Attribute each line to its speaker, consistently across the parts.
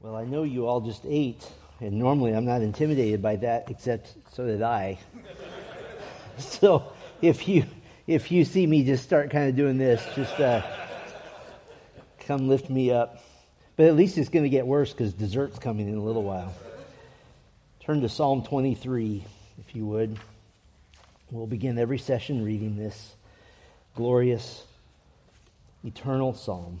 Speaker 1: Well, I know you all just ate, and normally I'm not intimidated by that, except so did I. so if you if you see me just start kind of doing this, just uh, come lift me up. But at least it's going to get worse because dessert's coming in a little while. Turn to Psalm 23, if you would. We'll begin every session reading this glorious, eternal psalm.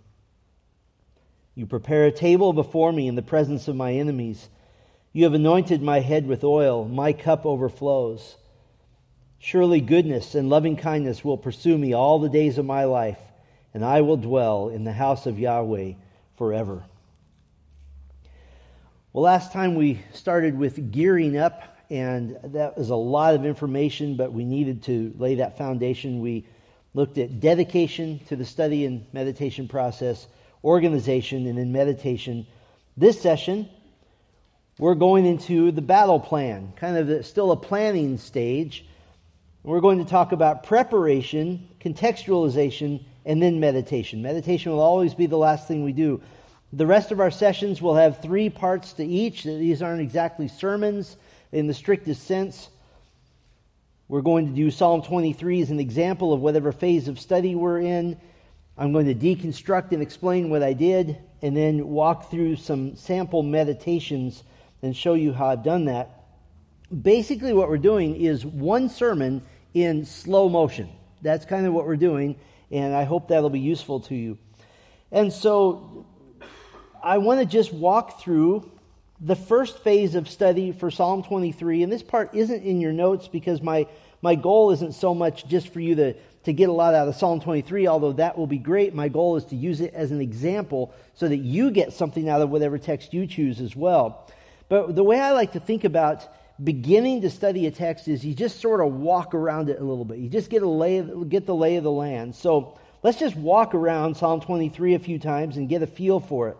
Speaker 1: You prepare a table before me in the presence of my enemies. You have anointed my head with oil. My cup overflows. Surely goodness and loving kindness will pursue me all the days of my life, and I will dwell in the house of Yahweh forever. Well, last time we started with gearing up, and that was a lot of information, but we needed to lay that foundation. We looked at dedication to the study and meditation process organization and in meditation. This session, we're going into the battle plan, kind of still a planning stage. We're going to talk about preparation, contextualization, and then meditation. Meditation will always be the last thing we do. The rest of our sessions will have three parts to each. These aren't exactly sermons in the strictest sense. We're going to do Psalm 23 as an example of whatever phase of study we're in. I'm going to deconstruct and explain what I did and then walk through some sample meditations and show you how I've done that. Basically, what we're doing is one sermon in slow motion. That's kind of what we're doing, and I hope that'll be useful to you. And so, I want to just walk through the first phase of study for Psalm 23, and this part isn't in your notes because my, my goal isn't so much just for you to to get a lot out of Psalm 23, although that will be great. My goal is to use it as an example so that you get something out of whatever text you choose as well. But the way I like to think about beginning to study a text is you just sort of walk around it a little bit. You just get a lay, get the lay of the land. So let's just walk around Psalm 23 a few times and get a feel for it.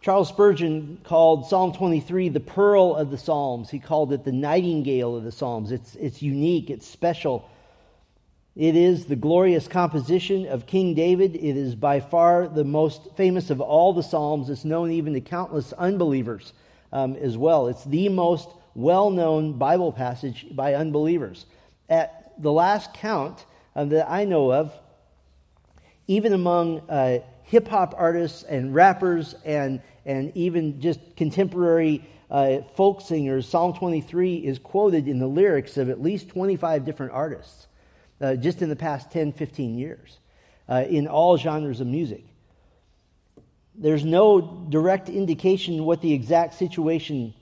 Speaker 1: Charles Spurgeon called Psalm 23 the pearl of the Psalms. He called it the nightingale of the Psalms. It's, it's unique, it's special. It is the glorious composition of King David. It is by far the most famous of all the Psalms. It's known even to countless unbelievers um, as well. It's the most well known Bible passage by unbelievers. At the last count uh, that I know of, even among uh, hip hop artists and rappers and, and even just contemporary uh, folk singers, Psalm 23 is quoted in the lyrics of at least 25 different artists uh, just in the past 10, 15 years uh, in all genres of music. There's no direct indication what the exact situation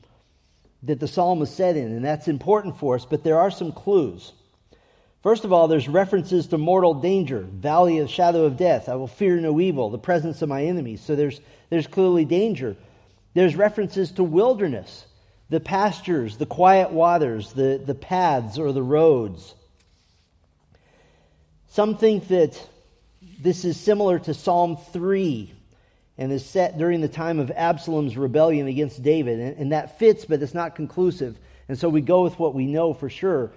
Speaker 1: that the psalm is set in, and that's important for us, but there are some clues. First of all, there's references to mortal danger, valley of shadow of death. I will fear no evil, the presence of my enemies. So there's, there's clearly danger. There's references to wilderness, the pastures, the quiet waters, the, the paths or the roads. Some think that this is similar to Psalm 3 and is set during the time of Absalom's rebellion against David. And, and that fits, but it's not conclusive. And so we go with what we know for sure.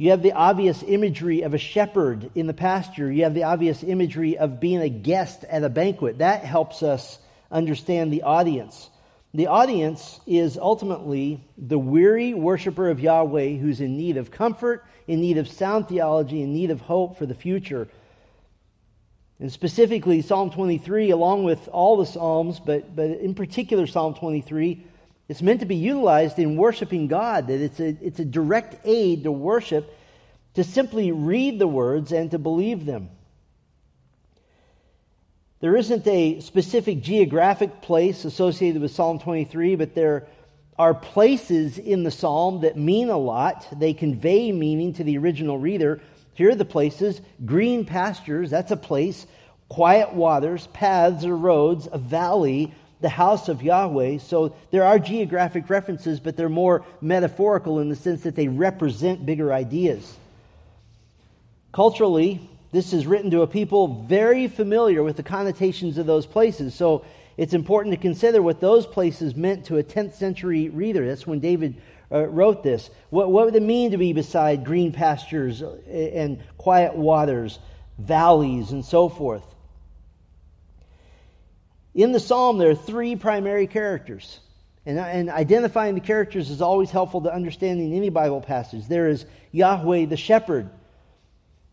Speaker 1: You have the obvious imagery of a shepherd in the pasture. You have the obvious imagery of being a guest at a banquet. That helps us understand the audience. The audience is ultimately the weary worshiper of Yahweh who's in need of comfort, in need of sound theology, in need of hope for the future. And specifically, Psalm 23, along with all the Psalms, but, but in particular, Psalm 23, it's meant to be utilized in worshiping God, that it's a, it's a direct aid to worship to simply read the words and to believe them. There isn't a specific geographic place associated with Psalm 23, but there are places in the psalm that mean a lot. They convey meaning to the original reader. Here are the places green pastures, that's a place. Quiet waters, paths or roads, a valley, the house of Yahweh. So there are geographic references, but they're more metaphorical in the sense that they represent bigger ideas. Culturally, this is written to a people very familiar with the connotations of those places. So it's important to consider what those places meant to a 10th century reader. That's when David uh, wrote this. What, what would it mean to be beside green pastures and quiet waters, valleys, and so forth? In the psalm, there are three primary characters. And, and identifying the characters is always helpful to understanding any Bible passage. There is Yahweh the shepherd,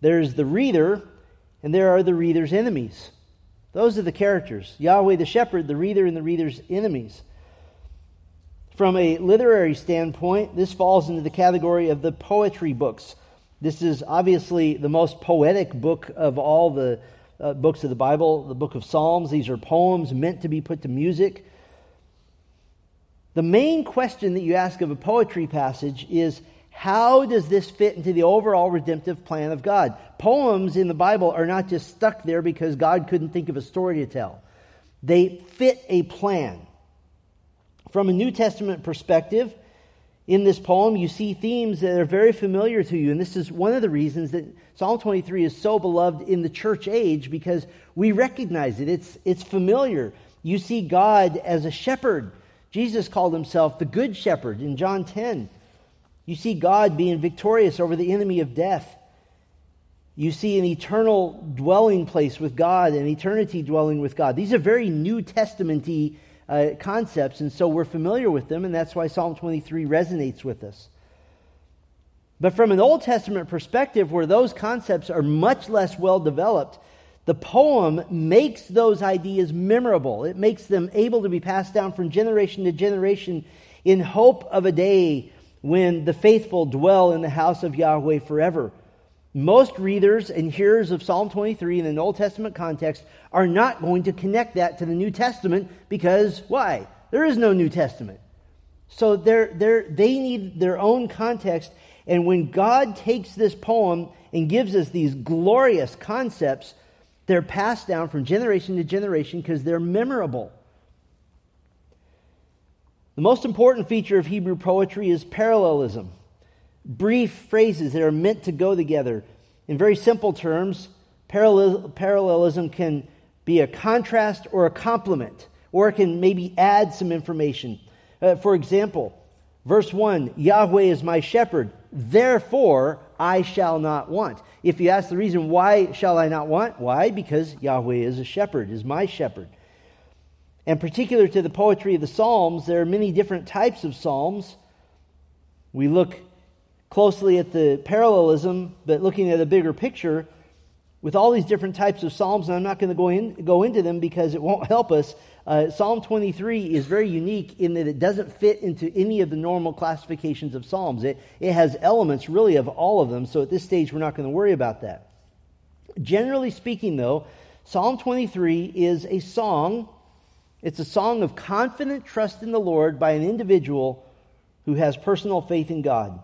Speaker 1: there's the reader, and there are the reader's enemies. Those are the characters Yahweh the shepherd, the reader, and the reader's enemies. From a literary standpoint, this falls into the category of the poetry books. This is obviously the most poetic book of all the uh, books of the Bible, the book of Psalms. These are poems meant to be put to music. The main question that you ask of a poetry passage is how does this fit into the overall redemptive plan of God? Poems in the Bible are not just stuck there because God couldn't think of a story to tell, they fit a plan. From a New Testament perspective, in this poem, you see themes that are very familiar to you. And this is one of the reasons that Psalm 23 is so beloved in the church age because we recognize it. It's, it's familiar. You see God as a shepherd. Jesus called himself the good shepherd in John 10. You see God being victorious over the enemy of death. You see an eternal dwelling place with God and eternity dwelling with God. These are very New Testament uh, concepts, and so we're familiar with them, and that's why Psalm 23 resonates with us. But from an Old Testament perspective, where those concepts are much less well developed, the poem makes those ideas memorable. It makes them able to be passed down from generation to generation in hope of a day when the faithful dwell in the house of Yahweh forever. Most readers and hearers of Psalm 23 in an Old Testament context are not going to connect that to the New Testament because why? There is no New Testament. So they're, they're, they need their own context. And when God takes this poem and gives us these glorious concepts, they're passed down from generation to generation because they're memorable. The most important feature of Hebrew poetry is parallelism. Brief phrases that are meant to go together. In very simple terms, parallelism can be a contrast or a complement, or it can maybe add some information. Uh, for example, verse 1 Yahweh is my shepherd, therefore I shall not want. If you ask the reason why shall I not want, why? Because Yahweh is a shepherd, is my shepherd. And particular to the poetry of the Psalms, there are many different types of Psalms. We look closely at the parallelism, but looking at a bigger picture, with all these different types of Psalms, and I'm not going to go, in, go into them because it won't help us. Uh, Psalm 23 is very unique in that it doesn't fit into any of the normal classifications of Psalms. It, it has elements really of all of them, so at this stage we're not going to worry about that. Generally speaking, though, Psalm 23 is a song it's a song of confident trust in the Lord by an individual who has personal faith in God.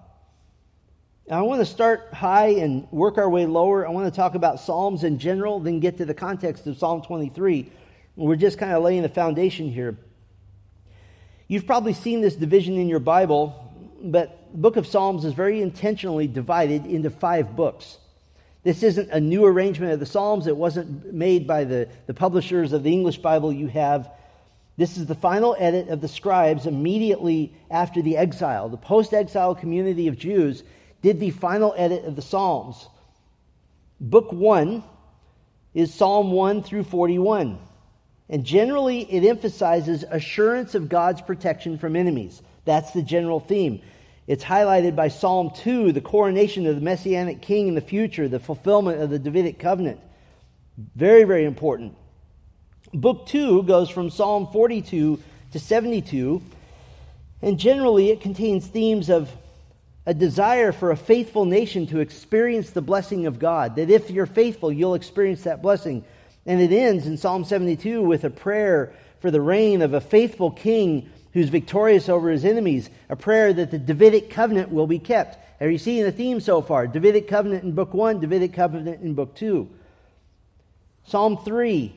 Speaker 1: Now, I want to start high and work our way lower. I want to talk about Psalms in general, then get to the context of Psalm 23. We're just kind of laying the foundation here. You've probably seen this division in your Bible, but the book of Psalms is very intentionally divided into five books. This isn't a new arrangement of the Psalms. It wasn't made by the, the publishers of the English Bible you have. This is the final edit of the scribes immediately after the exile. The post exile community of Jews did the final edit of the Psalms. Book 1 is Psalm 1 through 41. And generally, it emphasizes assurance of God's protection from enemies. That's the general theme. It's highlighted by Psalm 2, the coronation of the Messianic king in the future, the fulfillment of the Davidic covenant. Very, very important. Book 2 goes from Psalm 42 to 72, and generally it contains themes of a desire for a faithful nation to experience the blessing of God, that if you're faithful, you'll experience that blessing. And it ends in Psalm 72 with a prayer for the reign of a faithful king who's victorious over his enemies, a prayer that the Davidic covenant will be kept. Are you seeing the theme so far? Davidic covenant in book 1, Davidic covenant in book 2. Psalm 3,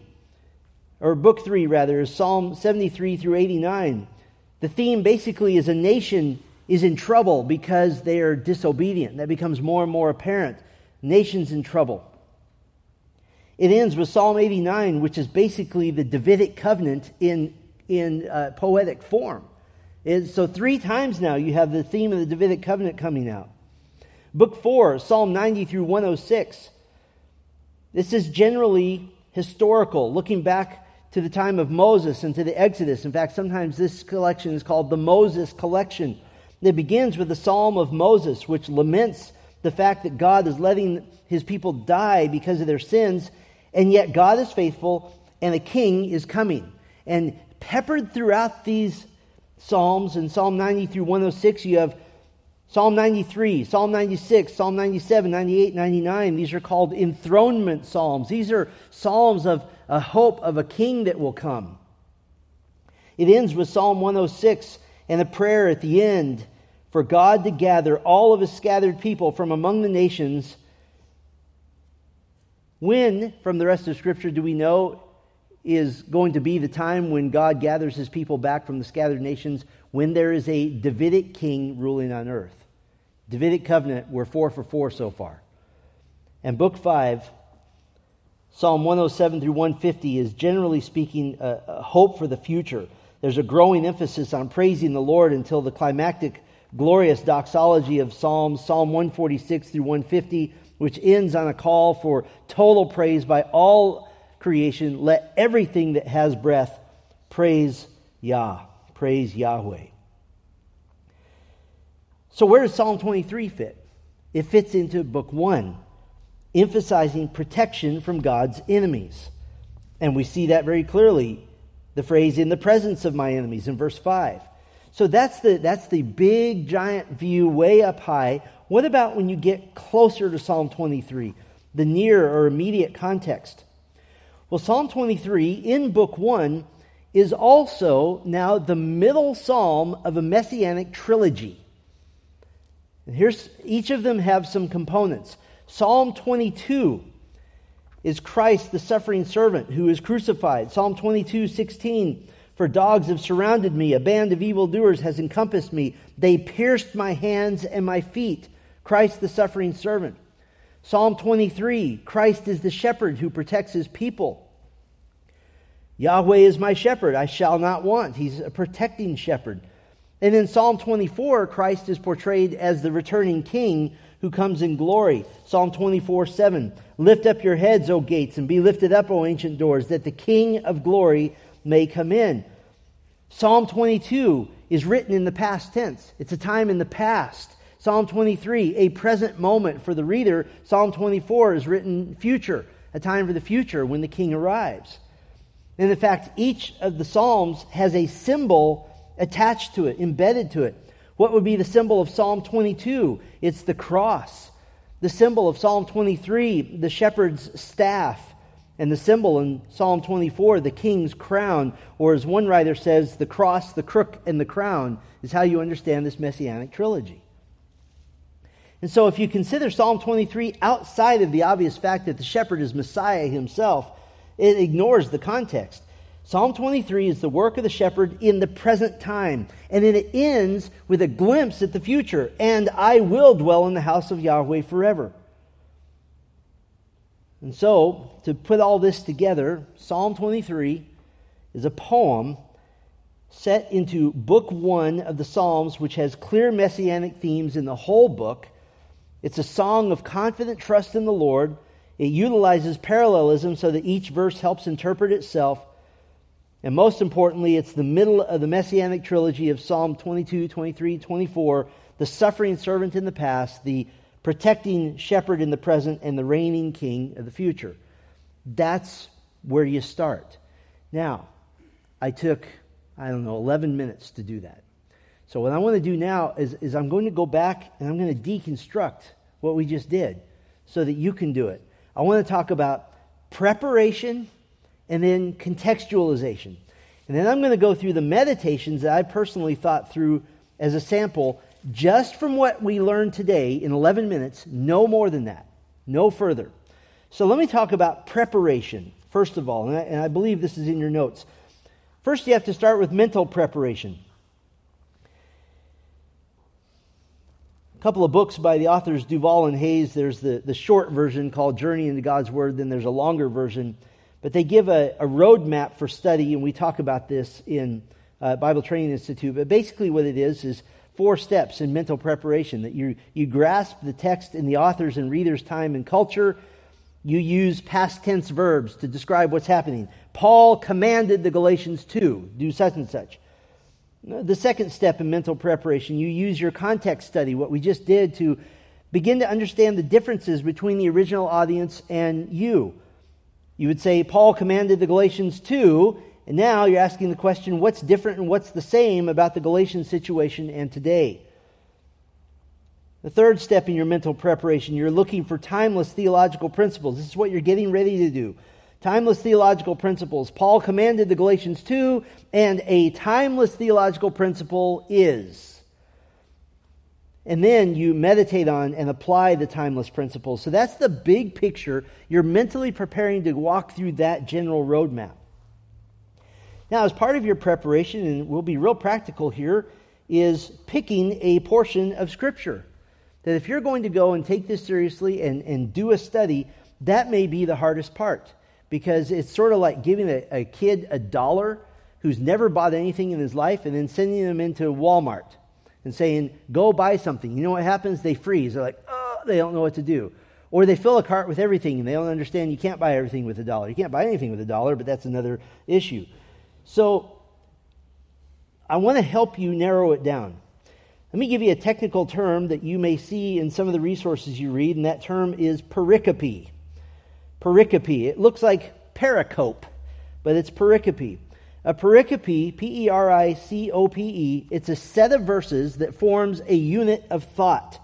Speaker 1: or book 3 rather, is Psalm 73 through 89. The theme basically is a nation is in trouble because they are disobedient. That becomes more and more apparent. Nations in trouble. It ends with Psalm 89, which is basically the Davidic covenant in, in uh, poetic form. So, three times now you have the theme of the Davidic covenant coming out. Book 4, Psalm 90 through 106. This is generally historical, looking back to the time of Moses and to the Exodus. In fact, sometimes this collection is called the Moses collection. It begins with the Psalm of Moses, which laments the fact that God is letting his people die because of their sins and yet God is faithful and a king is coming. And peppered throughout these Psalms, in Psalm 90 through 106, you have Psalm 93, Psalm 96, Psalm 97, 98, 99. These are called enthronement Psalms. These are Psalms of a hope of a king that will come. It ends with Psalm 106 and a prayer at the end for God to gather all of his scattered people from among the nations when, from the rest of Scripture, do we know is going to be the time when God gathers his people back from the scattered nations when there is a Davidic king ruling on earth? Davidic covenant, we're four for four so far. And book five, Psalm 107 through 150, is generally speaking a, a hope for the future. There's a growing emphasis on praising the Lord until the climactic, glorious doxology of Psalms, Psalm 146 through 150 which ends on a call for total praise by all creation. Let everything that has breath praise Yah, praise Yahweh. So, where does Psalm 23 fit? It fits into book 1, emphasizing protection from God's enemies. And we see that very clearly. The phrase, in the presence of my enemies, in verse 5. So that's the, that's the big, giant view way up high what about when you get closer to Psalm 23, the near or immediate context? Well, Psalm 23 in Book 1 is also now the middle psalm of a messianic trilogy. And here's each of them have some components. Psalm 22 is Christ, the suffering servant who is crucified. Psalm 22, 16. For dogs have surrounded me, a band of evildoers has encompassed me. They pierced my hands and my feet. Christ the suffering servant. Psalm 23 Christ is the shepherd who protects his people. Yahweh is my shepherd, I shall not want. He's a protecting shepherd. And in Psalm 24, Christ is portrayed as the returning king who comes in glory. Psalm 24, 7. Lift up your heads, O gates, and be lifted up, O ancient doors, that the king of glory may come in. Psalm 22 is written in the past tense. It's a time in the past. Psalm 23, a present moment for the reader. Psalm 24 is written future, a time for the future when the king arrives. And in fact, each of the Psalms has a symbol attached to it, embedded to it. What would be the symbol of Psalm 22? It's the cross. The symbol of Psalm 23, the shepherd's staff. And the symbol in Psalm 24, the king's crown, or as one writer says, the cross, the crook, and the crown, is how you understand this messianic trilogy. And so, if you consider Psalm 23 outside of the obvious fact that the shepherd is Messiah himself, it ignores the context. Psalm 23 is the work of the shepherd in the present time, and it ends with a glimpse at the future. And I will dwell in the house of Yahweh forever. And so, to put all this together, Psalm 23 is a poem set into book one of the Psalms, which has clear messianic themes in the whole book it's a song of confident trust in the Lord. It utilizes parallelism so that each verse helps interpret itself. And most importantly, it's the middle of the messianic trilogy of Psalm 22, 23, 24, the suffering servant in the past, the protecting shepherd in the present, and the reigning king of the future. That's where you start. Now, I took, I don't know, 11 minutes to do that. So, what I want to do now is, is I'm going to go back and I'm going to deconstruct what we just did so that you can do it. I want to talk about preparation and then contextualization. And then I'm going to go through the meditations that I personally thought through as a sample just from what we learned today in 11 minutes, no more than that, no further. So let me talk about preparation, first of all, and I, and I believe this is in your notes. First, you have to start with mental preparation. A couple of books by the authors Duvall and Hays. There's the, the short version called Journey into God's Word, then there's a longer version. But they give a, a roadmap for study, and we talk about this in uh, Bible Training Institute. But basically, what it is is four steps in mental preparation that you, you grasp the text in the author's and reader's time and culture. You use past tense verbs to describe what's happening. Paul commanded the Galatians to do such and such. The second step in mental preparation, you use your context study, what we just did, to begin to understand the differences between the original audience and you. You would say, Paul commanded the Galatians to, and now you're asking the question what's different and what's the same about the Galatian situation and today? The third step in your mental preparation, you're looking for timeless theological principles. This is what you're getting ready to do. Timeless theological principles. Paul commanded the Galatians to, and a timeless theological principle is. And then you meditate on and apply the timeless principles. So that's the big picture. You're mentally preparing to walk through that general roadmap. Now, as part of your preparation, and we'll be real practical here, is picking a portion of Scripture. That if you're going to go and take this seriously and, and do a study, that may be the hardest part. Because it's sort of like giving a, a kid a dollar who's never bought anything in his life and then sending them into Walmart and saying, go buy something. You know what happens? They freeze. They're like, oh, they don't know what to do. Or they fill a cart with everything and they don't understand you can't buy everything with a dollar. You can't buy anything with a dollar, but that's another issue. So I want to help you narrow it down. Let me give you a technical term that you may see in some of the resources you read, and that term is pericope. Pericope. It looks like pericope, but it's pericope. A pericope, P E R I C O P E, it's a set of verses that forms a unit of thought.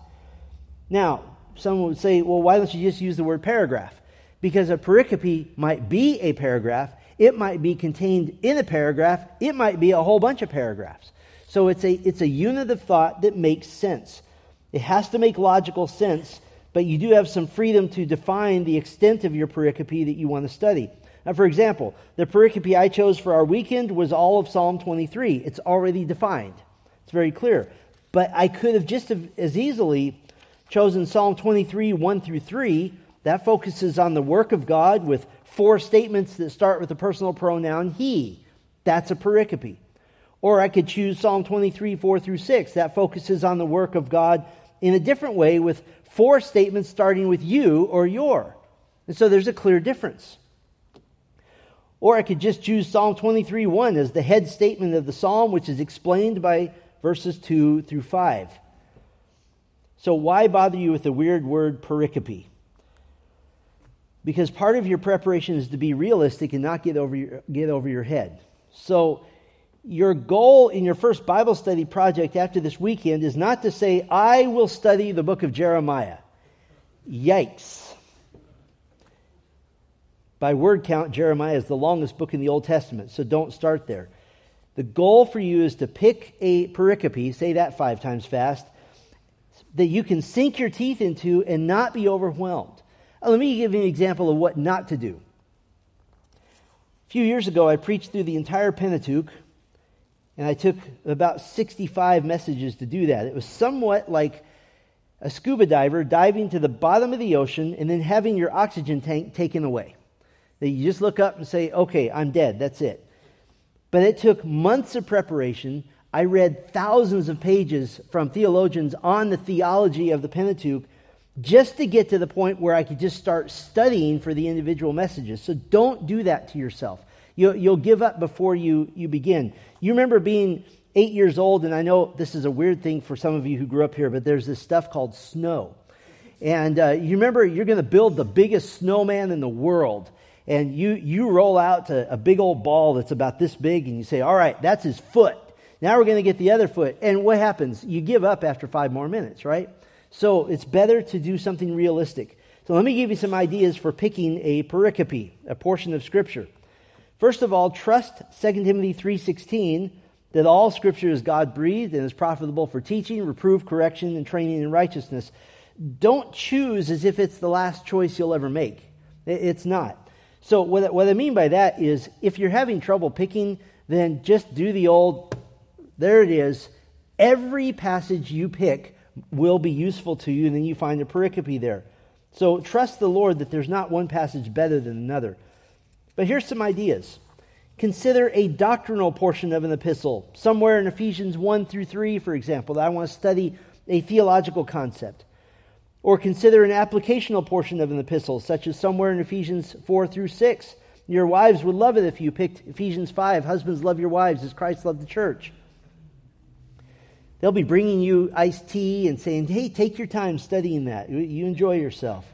Speaker 1: Now, someone would say, well, why don't you just use the word paragraph? Because a pericope might be a paragraph, it might be contained in a paragraph. It might be a whole bunch of paragraphs. So it's a, it's a unit of thought that makes sense. It has to make logical sense, but you do have some freedom to define the extent of your pericope that you want to study. Now, for example, the pericope I chose for our weekend was all of Psalm 23. It's already defined, it's very clear. But I could have just as easily chosen Psalm 23, 1 through 3. That focuses on the work of God with four statements that start with the personal pronoun he. That's a pericope. Or I could choose Psalm 23, 4 through 6. That focuses on the work of God in a different way with four statements starting with you or your. And so there's a clear difference. Or I could just choose Psalm 23, 1 as the head statement of the psalm, which is explained by verses 2 through 5. So why bother you with the weird word pericope? Because part of your preparation is to be realistic and not get over your, get over your head. So, your goal in your first Bible study project after this weekend is not to say, I will study the book of Jeremiah. Yikes. By word count, Jeremiah is the longest book in the Old Testament, so don't start there. The goal for you is to pick a pericope, say that five times fast, that you can sink your teeth into and not be overwhelmed. Uh, let me give you an example of what not to do. A few years ago, I preached through the entire Pentateuch, and I took about 65 messages to do that. It was somewhat like a scuba diver diving to the bottom of the ocean and then having your oxygen tank taken away. That you just look up and say, okay, I'm dead, that's it. But it took months of preparation. I read thousands of pages from theologians on the theology of the Pentateuch just to get to the point where I could just start studying for the individual messages. So don't do that to yourself. You'll, you'll give up before you, you begin. You remember being eight years old, and I know this is a weird thing for some of you who grew up here, but there's this stuff called snow. And uh, you remember you're going to build the biggest snowman in the world. And you, you roll out a, a big old ball that's about this big, and you say, All right, that's his foot. Now we're going to get the other foot. And what happens? You give up after five more minutes, right? So it's better to do something realistic. So let me give you some ideas for picking a pericope, a portion of Scripture. First of all, trust 2 Timothy 3:16 that all scripture is God breathed and is profitable for teaching, reproof, correction, and training in righteousness. Don't choose as if it's the last choice you'll ever make. It's not. So, what I mean by that is if you're having trouble picking, then just do the old, there it is. Every passage you pick will be useful to you, and then you find a pericope there. So, trust the Lord that there's not one passage better than another. But here's some ideas. Consider a doctrinal portion of an epistle, somewhere in Ephesians 1 through 3, for example, that I want to study a theological concept. Or consider an applicational portion of an epistle, such as somewhere in Ephesians 4 through 6. Your wives would love it if you picked Ephesians 5 Husbands, love your wives as Christ loved the church. They'll be bringing you iced tea and saying, hey, take your time studying that. You enjoy yourself.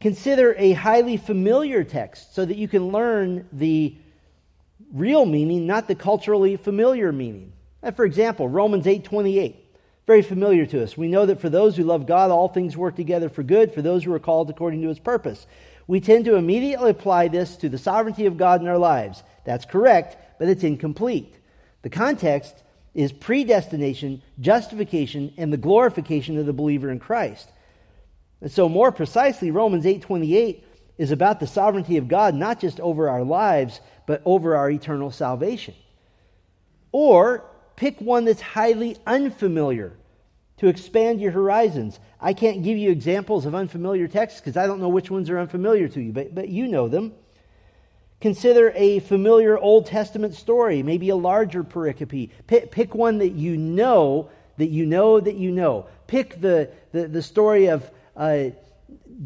Speaker 1: Consider a highly familiar text so that you can learn the real meaning, not the culturally familiar meaning. For example, Romans 8:28, very familiar to us. We know that for those who love God, all things work together for good for those who are called according to his purpose. We tend to immediately apply this to the sovereignty of God in our lives. That's correct, but it's incomplete. The context is predestination, justification, and the glorification of the believer in Christ. And so more precisely, Romans 8:28 is about the sovereignty of God not just over our lives, but over our eternal salvation. Or pick one that's highly unfamiliar to expand your horizons. I can't give you examples of unfamiliar texts because I don't know which ones are unfamiliar to you, but, but you know them. Consider a familiar Old Testament story, maybe a larger pericope. Pick, pick one that you know, that you know, that you know. Pick the, the, the story of uh,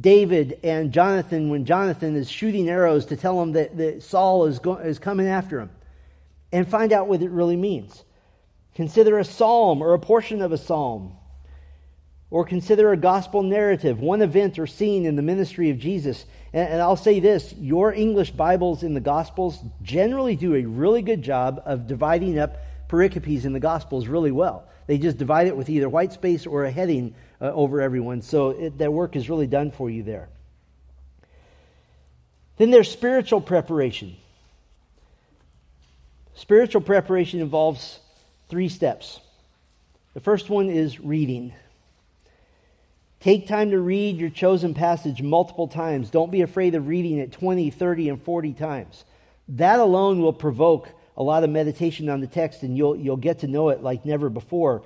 Speaker 1: David and Jonathan when Jonathan is shooting arrows to tell him that, that Saul is, go- is coming after him and find out what it really means. Consider a psalm or a portion of a psalm. Or consider a gospel narrative, one event or scene in the ministry of Jesus. And, and, I'll say this your English Bibles in the Gospels generally do a really good job of dividing up pericopes in the Gospels really well. They just divide it with either white space or a heading uh, over everyone. So it, that work is really done for you there. Then there's spiritual preparation. Spiritual preparation involves three steps. The first one is reading. Take time to read your chosen passage multiple times. Don't be afraid of reading it 20, 30, and 40 times. That alone will provoke a lot of meditation on the text, and you'll, you'll get to know it like never before.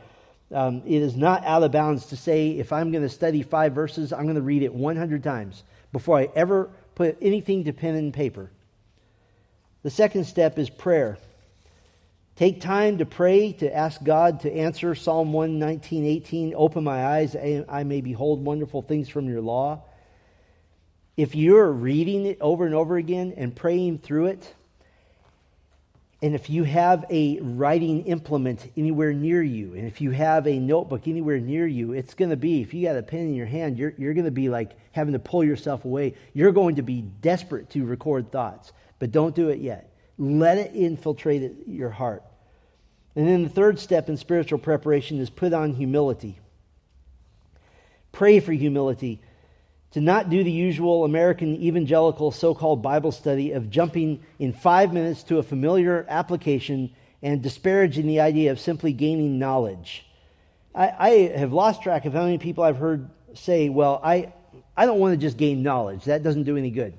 Speaker 1: Um, it is not out of bounds to say if I'm going to study five verses, I'm going to read it 100 times before I ever put anything to pen and paper. The second step is prayer. Take time to pray, to ask God to answer Psalm 119, 18. Open my eyes, I may behold wonderful things from your law. If you're reading it over and over again and praying through it, and if you have a writing implement anywhere near you, and if you have a notebook anywhere near you, it's going to be, if you got a pen in your hand, you're, you're going to be like having to pull yourself away. You're going to be desperate to record thoughts, but don't do it yet. Let it infiltrate your heart. And then the third step in spiritual preparation is put on humility. Pray for humility to not do the usual American evangelical so called Bible study of jumping in five minutes to a familiar application and disparaging the idea of simply gaining knowledge. I, I have lost track of how many people I've heard say, Well, I, I don't want to just gain knowledge. That doesn't do any good.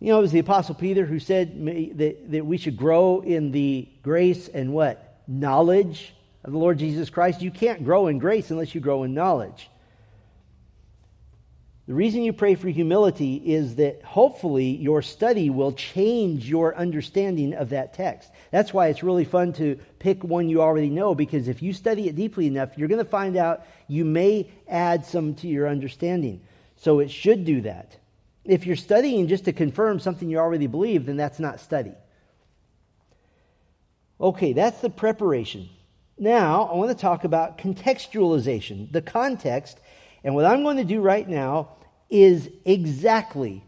Speaker 1: You know, it was the Apostle Peter who said that, that we should grow in the grace and what? Knowledge of the Lord Jesus Christ. You can't grow in grace unless you grow in knowledge. The reason you pray for humility is that hopefully your study will change your understanding of that text. That's why it's really fun to pick one you already know, because if you study it deeply enough, you're going to find out you may add some to your understanding. So it should do that. If you're studying just to confirm something you already believe, then that's not study. Okay, that's the preparation. Now, I want to talk about contextualization, the context and what I'm going to do right now is exactly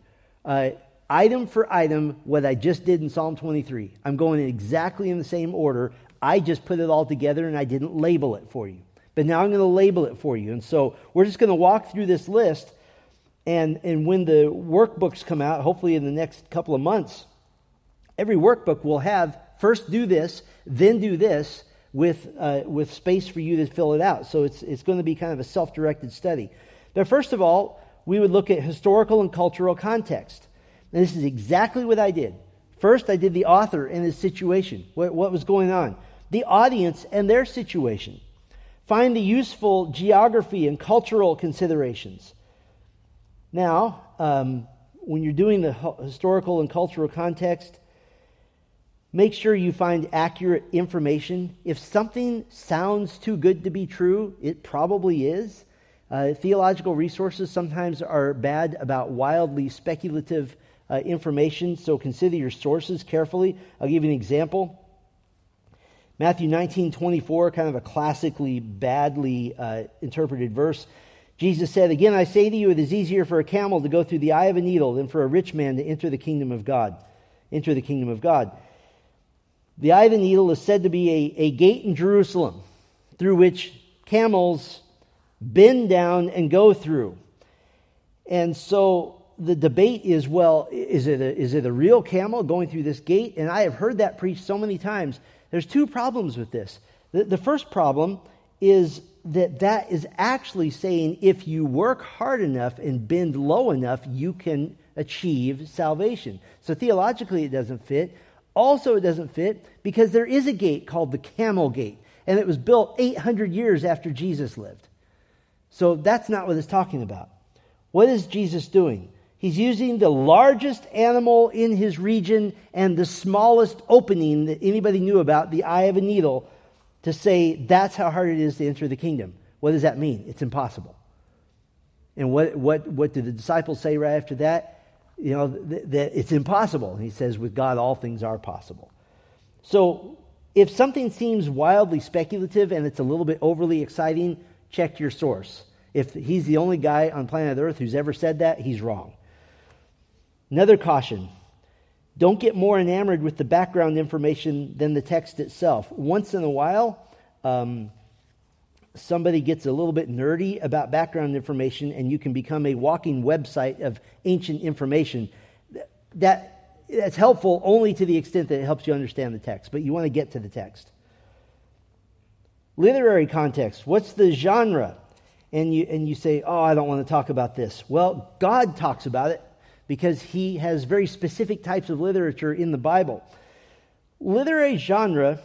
Speaker 1: uh, item for item what I just did in Psalm 23. I'm going exactly in the same order. I just put it all together and I didn't label it for you. But now I'm going to label it for you. And so we're just going to walk through this list And, and when the workbooks come out, hopefully in the next couple of months, every workbook will have first do this, then do this, with, uh, with space for you to fill it out. So it's, it's going to be kind of a self directed study. But first of all, we would look at historical and cultural context. And this is exactly what I did. First, I did the author and his situation, what, what was going on, the audience and their situation. Find the useful geography and cultural considerations. Now, um, when you're doing the historical and cultural context, make sure you find accurate information. If something sounds too good to be true, it probably is. Uh, theological resources sometimes are bad about wildly speculative uh, information, so consider your sources carefully. I'll give you an example. Matthew 19, 24, kind of a classically badly uh, interpreted verse. Jesus said, Again, I say to you, it is easier for a camel to go through the eye of a needle than for a rich man to enter the kingdom of God. Enter the kingdom of God. The eye of the needle is said to be a, a gate in Jerusalem through which camels bend down and go through. And so the debate is well, is it, a, is it a real camel going through this gate? And I have heard that preached so many times. There's two problems with this. The, the first problem is that that is actually saying if you work hard enough and bend low enough, you can achieve salvation. So theologically, it doesn't fit. Also, it doesn't fit because there is a gate called the Camel Gate, and it was built 800 years after Jesus lived. So that's not what it's talking about. What is Jesus doing? He's using the largest animal in his region and the smallest opening that anybody knew about, the eye of a needle, to say that's how hard it is to enter the kingdom. What does that mean? It's impossible. And what, what, what did the disciples say right after that? You know, th- that it's impossible. he says, with God, all things are possible. So if something seems wildly speculative and it's a little bit overly exciting, check your source. If he's the only guy on planet Earth who's ever said that, he's wrong. Another caution don't get more enamored with the background information than the text itself. Once in a while, um, somebody gets a little bit nerdy about background information and you can become a walking website of ancient information that that's helpful only to the extent that it helps you understand the text but you want to get to the text. Literary context. What's the genre? And you and you say oh i don't want to talk about this. Well god talks about it because he has very specific types of literature in the bible. Literary genre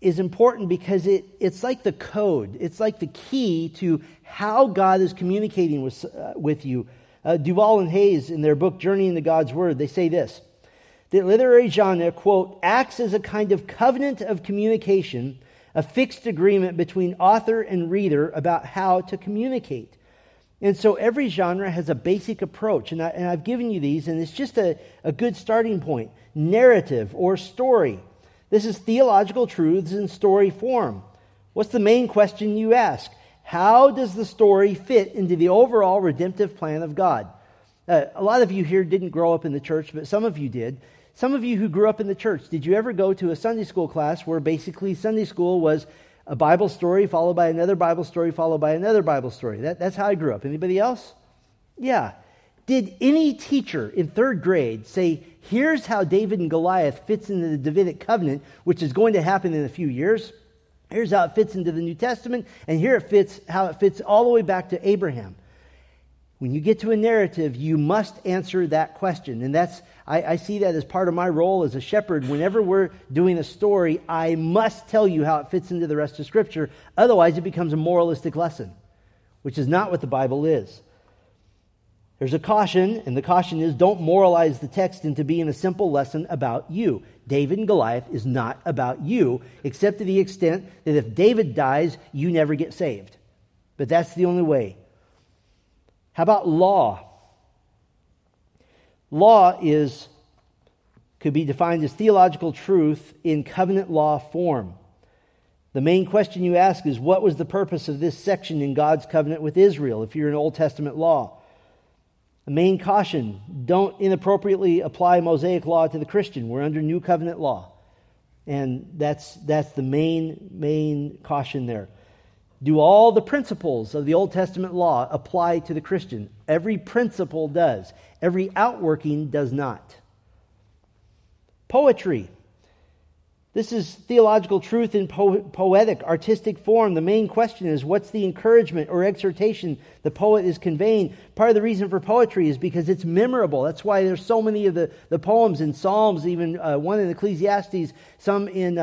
Speaker 1: is important because it, it's like the code, it's like the key to how God is communicating with, uh, with you. Uh, Duvall and Hays, in their book Journey into God's Word, they say this the literary genre, quote, acts as a kind of covenant of communication, a fixed agreement between author and reader about how to communicate. And so every genre has a basic approach, and, I, and I've given you these, and it's just a, a good starting point narrative or story this is theological truths in story form. What's the main question you ask? How does the story fit into the overall redemptive plan of God? Uh, a lot of you here didn't grow up in the church, but some of you did. Some of you who grew up in the church, did you ever go to a Sunday school class where basically Sunday school was a Bible story followed by another Bible story followed by another Bible story? That, that's how I grew up. Anybody else? Yeah. Did any teacher in third grade say, here's how David and Goliath fits into the Davidic covenant, which is going to happen in a few years? Here's how it fits into the New Testament, and here it fits how it fits all the way back to Abraham. When you get to a narrative, you must answer that question. And that's, I, I, see that as part of my role as a shepherd. Whenever we're doing a story, I must tell you how it fits into the rest of Scripture. Otherwise, it becomes a moralistic lesson, which is not what the Bible is. There's a caution, and the caution is don't moralize the text into being a simple lesson about you. David and Goliath is not about you, except to the extent that if David dies, you never get saved. But that's the only way. How about law? Law is could be defined as theological truth in covenant law form. The main question you ask is what was the purpose of this section in God's covenant with Israel if you're in Old Testament law? Main caution don't inappropriately apply Mosaic law to the Christian. We're under new covenant law. And that's, that's the main, main caution there. Do all the principles of the Old Testament law apply to the Christian? Every principle does, every outworking does not. Poetry. This is theological truth in po- poetic, artistic form. The main question is what's the encouragement or exhortation the poet is conveying? Part of the reason for poetry is because it's memorable. That's why there's so many of the, the poems in Psalms, even uh, one in Ecclesiastes, some in uh,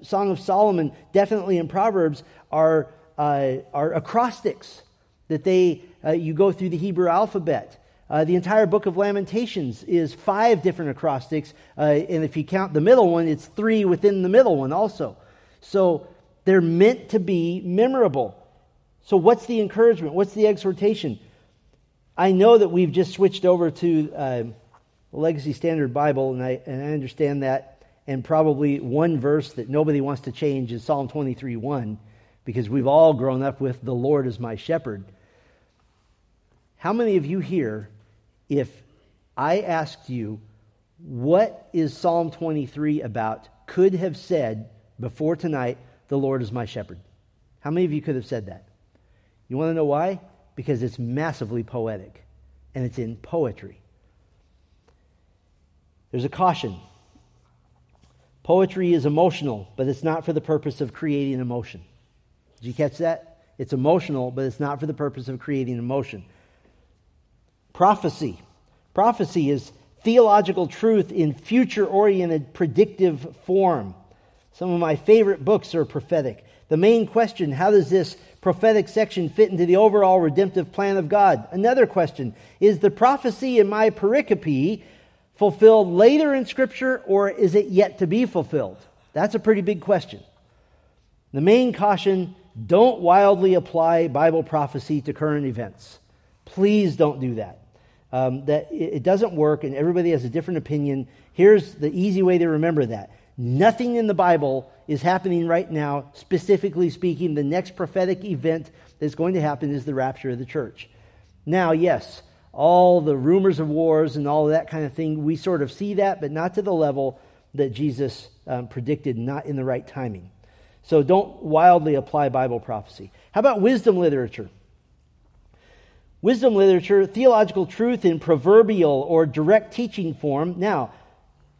Speaker 1: uh, Song of Solomon, definitely in Proverbs, are, uh, are acrostics that they, uh, you go through the Hebrew alphabet. Uh, the entire book of Lamentations is five different acrostics, uh, and if you count the middle one, it's three within the middle one also. So they're meant to be memorable. So, what's the encouragement? What's the exhortation? I know that we've just switched over to uh, the Legacy Standard Bible, and I, and I understand that. And probably one verse that nobody wants to change is Psalm 23 1, because we've all grown up with, The Lord is my shepherd. How many of you here if I asked you, what is Psalm 23 about, could have said before tonight, the Lord is my shepherd? How many of you could have said that? You want to know why? Because it's massively poetic and it's in poetry. There's a caution. Poetry is emotional, but it's not for the purpose of creating emotion. Did you catch that? It's emotional, but it's not for the purpose of creating emotion. Prophecy. Prophecy is theological truth in future oriented predictive form. Some of my favorite books are prophetic. The main question how does this prophetic section fit into the overall redemptive plan of God? Another question is the prophecy in my pericope fulfilled later in Scripture or is it yet to be fulfilled? That's a pretty big question. The main caution don't wildly apply Bible prophecy to current events. Please don't do that um, that it doesn't work and everybody has a different opinion. Here's the easy way to remember that. Nothing in the Bible is happening right now, specifically speaking. The next prophetic event that's going to happen is the rapture of the church. Now, yes, all the rumors of wars and all that kind of thing, we sort of see that, but not to the level that Jesus um, predicted, not in the right timing. So don't wildly apply Bible prophecy. How about wisdom literature? Wisdom literature, theological truth in proverbial or direct teaching form. Now,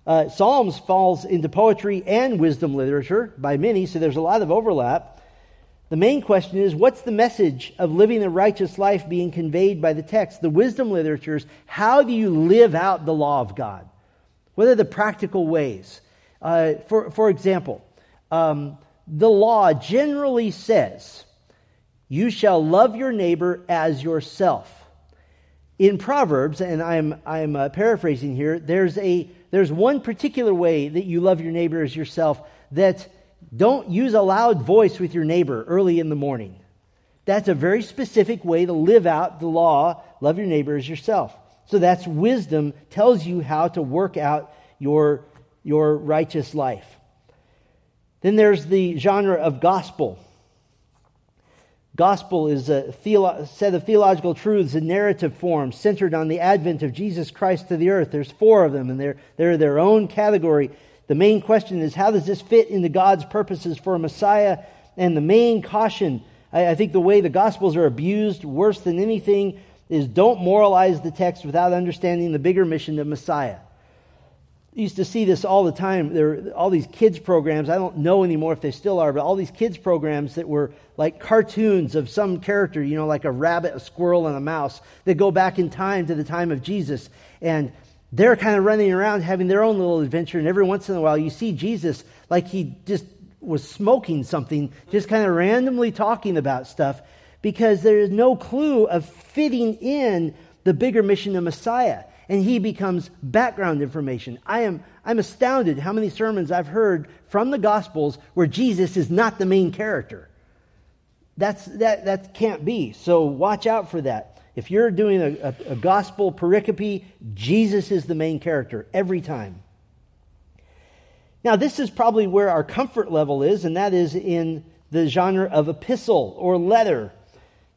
Speaker 1: uh, Psalms falls into poetry and wisdom literature by many, so there's a lot of overlap. The main question is what's the message of living a righteous life being conveyed by the text? The wisdom literatures, how do you live out the law of God? What are the practical ways? Uh, for, for example, um, the law generally says you shall love your neighbor as yourself. In Proverbs, and I'm, I'm uh, paraphrasing here, there's, a, there's one particular way that you love your neighbor as yourself that don't use a loud voice with your neighbor early in the morning. That's a very specific way to live out the law love your neighbor as yourself. So that's wisdom, tells you how to work out your, your righteous life. Then there's the genre of gospel. Gospel is a theolo- set of theological truths in narrative form centered on the advent of Jesus Christ to the earth. There's four of them, and they're, they're their own category. The main question is how does this fit into God's purposes for Messiah? And the main caution, I, I think the way the Gospels are abused worse than anything, is don't moralize the text without understanding the bigger mission of Messiah used to see this all the time. There were all these kids programs. I don't know anymore if they still are, but all these kids programs that were like cartoons of some character, you know, like a rabbit, a squirrel, and a mouse that go back in time to the time of Jesus. And they're kind of running around having their own little adventure. And every once in a while, you see Jesus like he just was smoking something, just kind of randomly talking about stuff because there is no clue of fitting in the bigger mission of Messiah and he becomes background information. I am I'm astounded how many sermons I've heard from the Gospels where Jesus is not the main character. That's, that, that can't be. So watch out for that. If you're doing a, a, a gospel pericope, Jesus is the main character every time. Now, this is probably where our comfort level is, and that is in the genre of epistle or letter.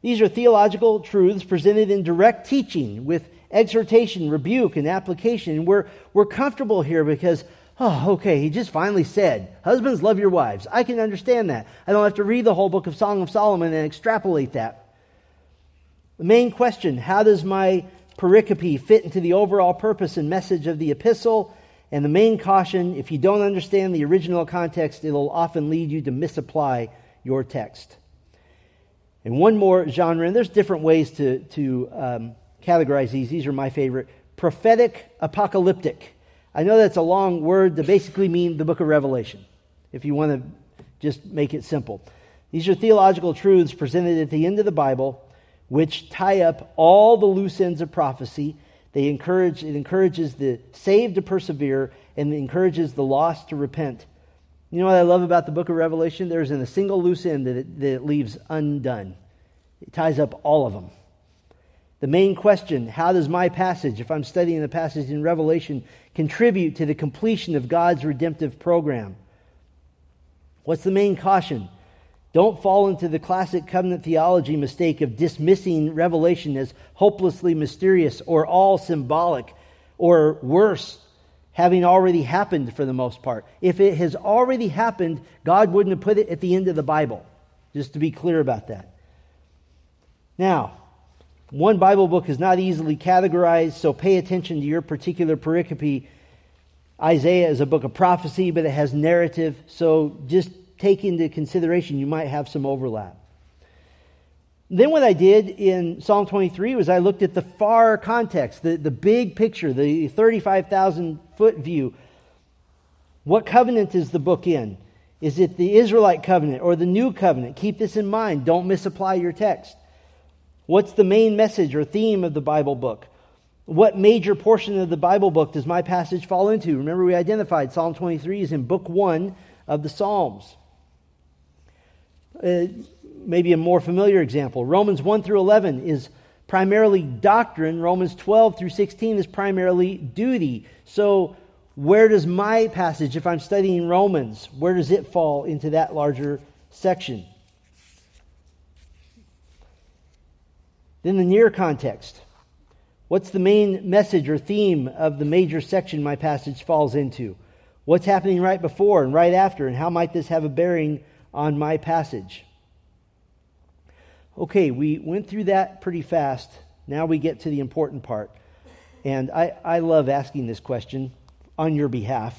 Speaker 1: These are theological truths presented in direct teaching with exhortation, rebuke, and application. And we're, we're comfortable here because Oh, okay, he just finally said, Husbands, love your wives. I can understand that. I don't have to read the whole book of Song of Solomon and extrapolate that. The main question how does my pericope fit into the overall purpose and message of the epistle? And the main caution if you don't understand the original context, it'll often lead you to misapply your text. And one more genre, and there's different ways to, to um, categorize these. These are my favorite prophetic apocalyptic. I know that's a long word to basically mean the book of Revelation, if you want to just make it simple. These are theological truths presented at the end of the Bible, which tie up all the loose ends of prophecy. They encourage, it encourages the saved to persevere and encourages the lost to repent. You know what I love about the book of Revelation? There isn't a single loose end that it, that it leaves undone. It ties up all of them. The main question how does my passage, if I'm studying the passage in Revelation, contribute to the completion of God's redemptive program? What's the main caution? Don't fall into the classic covenant theology mistake of dismissing Revelation as hopelessly mysterious or all symbolic or worse, having already happened for the most part. If it has already happened, God wouldn't have put it at the end of the Bible, just to be clear about that. Now, one Bible book is not easily categorized, so pay attention to your particular pericope. Isaiah is a book of prophecy, but it has narrative, so just take into consideration you might have some overlap. Then, what I did in Psalm 23 was I looked at the far context, the, the big picture, the 35,000 foot view. What covenant is the book in? Is it the Israelite covenant or the new covenant? Keep this in mind. Don't misapply your text. What's the main message or theme of the Bible book? What major portion of the Bible book does my passage fall into? Remember, we identified Psalm 23 is in book one of the Psalms. Uh, maybe a more familiar example Romans 1 through 11 is primarily doctrine, Romans 12 through 16 is primarily duty. So, where does my passage, if I'm studying Romans, where does it fall into that larger section? Then the near context. What's the main message or theme of the major section my passage falls into? What's happening right before and right after, and how might this have a bearing on my passage? Okay, we went through that pretty fast. Now we get to the important part. And I, I love asking this question on your behalf.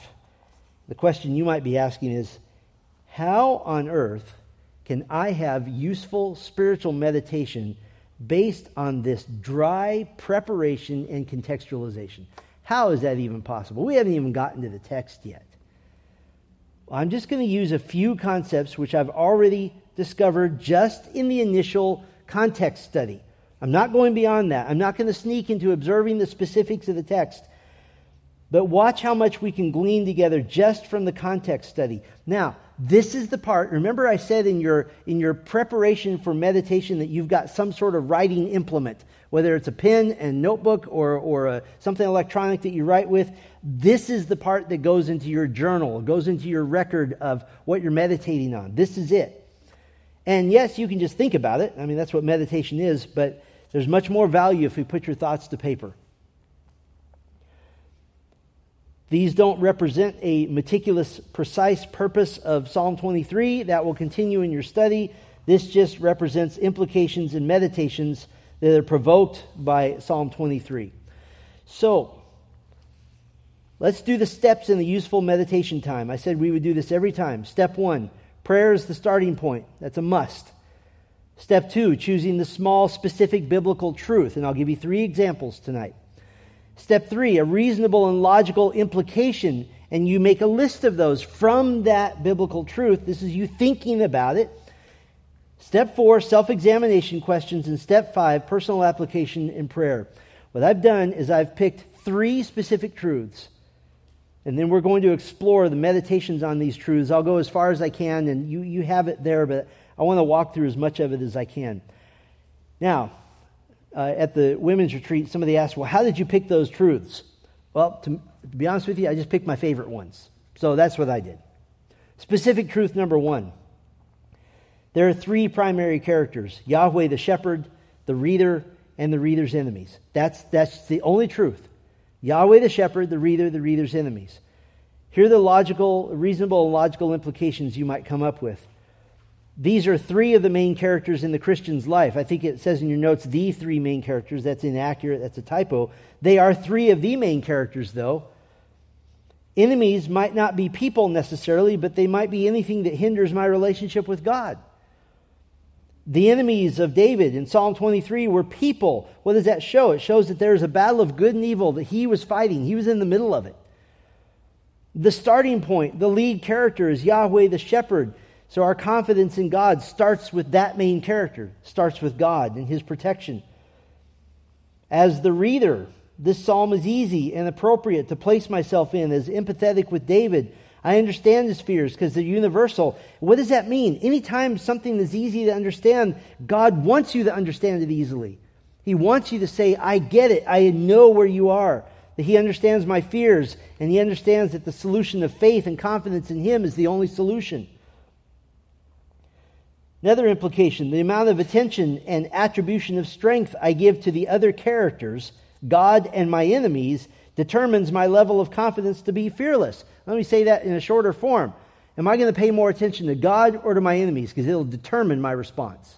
Speaker 1: The question you might be asking is How on earth can I have useful spiritual meditation based on this dry preparation and contextualization. How is that even possible? We haven't even gotten to the text yet. I'm just going to use a few concepts which I've already discovered just in the initial context study. I'm not going beyond that. I'm not going to sneak into observing the specifics of the text. But watch how much we can glean together just from the context study. Now, this is the part. Remember, I said in your, in your preparation for meditation that you've got some sort of writing implement, whether it's a pen and notebook or, or a, something electronic that you write with. This is the part that goes into your journal, goes into your record of what you're meditating on. This is it. And yes, you can just think about it. I mean, that's what meditation is, but there's much more value if we put your thoughts to paper. These don't represent a meticulous, precise purpose of Psalm 23. That will continue in your study. This just represents implications and meditations that are provoked by Psalm 23. So, let's do the steps in the useful meditation time. I said we would do this every time. Step one prayer is the starting point, that's a must. Step two, choosing the small, specific biblical truth. And I'll give you three examples tonight. Step three, a reasonable and logical implication, and you make a list of those from that biblical truth. This is you thinking about it. Step four, self examination questions. And step five, personal application in prayer. What I've done is I've picked three specific truths. And then we're going to explore the meditations on these truths. I'll go as far as I can, and you, you have it there, but I want to walk through as much of it as I can. Now, uh, at the women's retreat, somebody asked, Well, how did you pick those truths? Well, to, to be honest with you, I just picked my favorite ones. So that's what I did. Specific truth number one there are three primary characters Yahweh the shepherd, the reader, and the reader's enemies. That's, that's the only truth. Yahweh the shepherd, the reader, the reader's enemies. Here are the logical, reasonable, and logical implications you might come up with. These are three of the main characters in the Christian's life. I think it says in your notes the three main characters. That's inaccurate. That's a typo. They are three of the main characters, though. Enemies might not be people necessarily, but they might be anything that hinders my relationship with God. The enemies of David in Psalm 23 were people. What does that show? It shows that there is a battle of good and evil that he was fighting. He was in the middle of it. The starting point, the lead character is Yahweh the shepherd. So our confidence in God starts with that main character, starts with God and his protection. As the reader, this psalm is easy and appropriate to place myself in as empathetic with David. I understand his fears because they're universal. What does that mean? Anytime something is easy to understand, God wants you to understand it easily. He wants you to say, I get it. I know where you are. That he understands my fears and he understands that the solution of faith and confidence in him is the only solution. Another implication the amount of attention and attribution of strength I give to the other characters, God and my enemies, determines my level of confidence to be fearless. Let me say that in a shorter form. Am I going to pay more attention to God or to my enemies? Because it'll determine my response.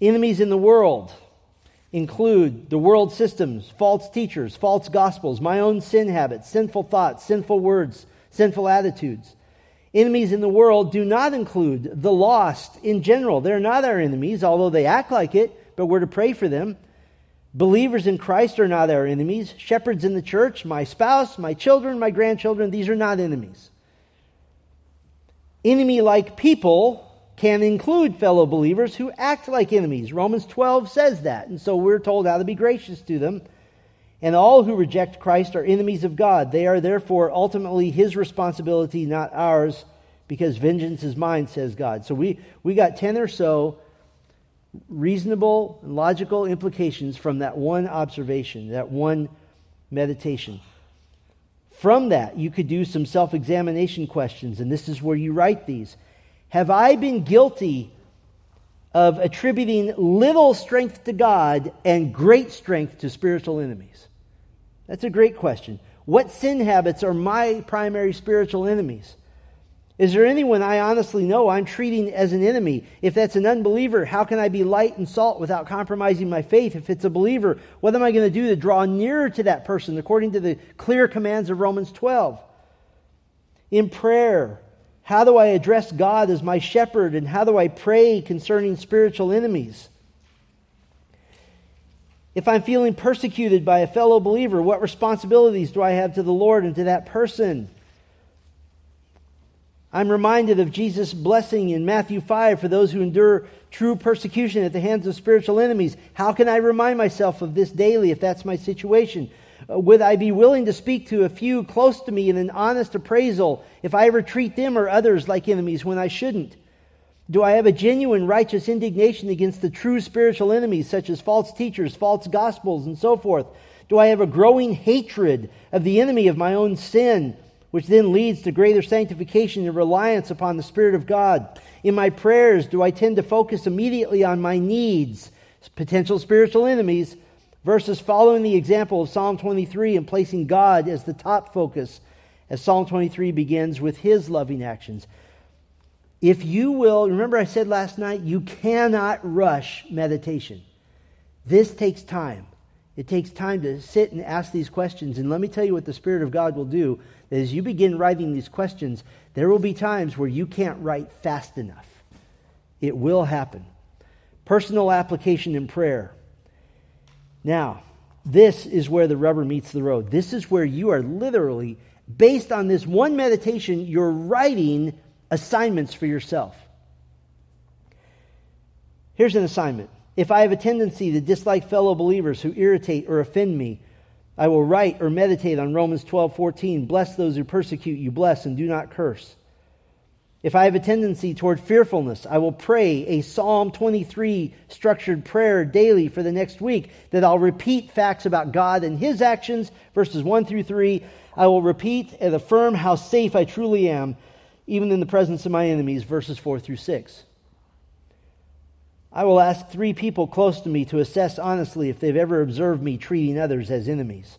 Speaker 1: Enemies in the world include the world systems, false teachers, false gospels, my own sin habits, sinful thoughts, sinful words, sinful attitudes. Enemies in the world do not include the lost in general. They're not our enemies, although they act like it, but we're to pray for them. Believers in Christ are not our enemies. Shepherds in the church, my spouse, my children, my grandchildren, these are not enemies. Enemy like people can include fellow believers who act like enemies. Romans 12 says that. And so we're told how to be gracious to them. And all who reject Christ are enemies of God. They are therefore ultimately his responsibility, not ours, because vengeance is mine, says God. So we, we got 10 or so reasonable and logical implications from that one observation, that one meditation. From that, you could do some self examination questions, and this is where you write these. Have I been guilty of attributing little strength to God and great strength to spiritual enemies? That's a great question. What sin habits are my primary spiritual enemies? Is there anyone I honestly know I'm treating as an enemy? If that's an unbeliever, how can I be light and salt without compromising my faith? If it's a believer, what am I going to do to draw nearer to that person according to the clear commands of Romans 12? In prayer, how do I address God as my shepherd and how do I pray concerning spiritual enemies? If I'm feeling persecuted by a fellow believer, what responsibilities do I have to the Lord and to that person? I'm reminded of Jesus' blessing in Matthew 5 for those who endure true persecution at the hands of spiritual enemies. How can I remind myself of this daily if that's my situation? Uh, would I be willing to speak to a few close to me in an honest appraisal if I ever treat them or others like enemies when I shouldn't? Do I have a genuine righteous indignation against the true spiritual enemies, such as false teachers, false gospels, and so forth? Do I have a growing hatred of the enemy of my own sin, which then leads to greater sanctification and reliance upon the Spirit of God? In my prayers, do I tend to focus immediately on my needs, potential spiritual enemies, versus following the example of Psalm 23 and placing God as the top focus, as Psalm 23 begins with his loving actions? If you will, remember I said last night, you cannot rush meditation. This takes time. It takes time to sit and ask these questions. And let me tell you what the Spirit of God will do. As you begin writing these questions, there will be times where you can't write fast enough. It will happen. Personal application in prayer. Now, this is where the rubber meets the road. This is where you are literally, based on this one meditation, you're writing assignments for yourself. Here's an assignment. If I have a tendency to dislike fellow believers who irritate or offend me, I will write or meditate on Romans 12, 14. Bless those who persecute you, bless and do not curse. If I have a tendency toward fearfulness, I will pray a Psalm 23 structured prayer daily for the next week that I'll repeat facts about God and His actions, verses 1 through 3. I will repeat and affirm how safe I truly am even in the presence of my enemies, verses 4 through 6. I will ask three people close to me to assess honestly if they've ever observed me treating others as enemies.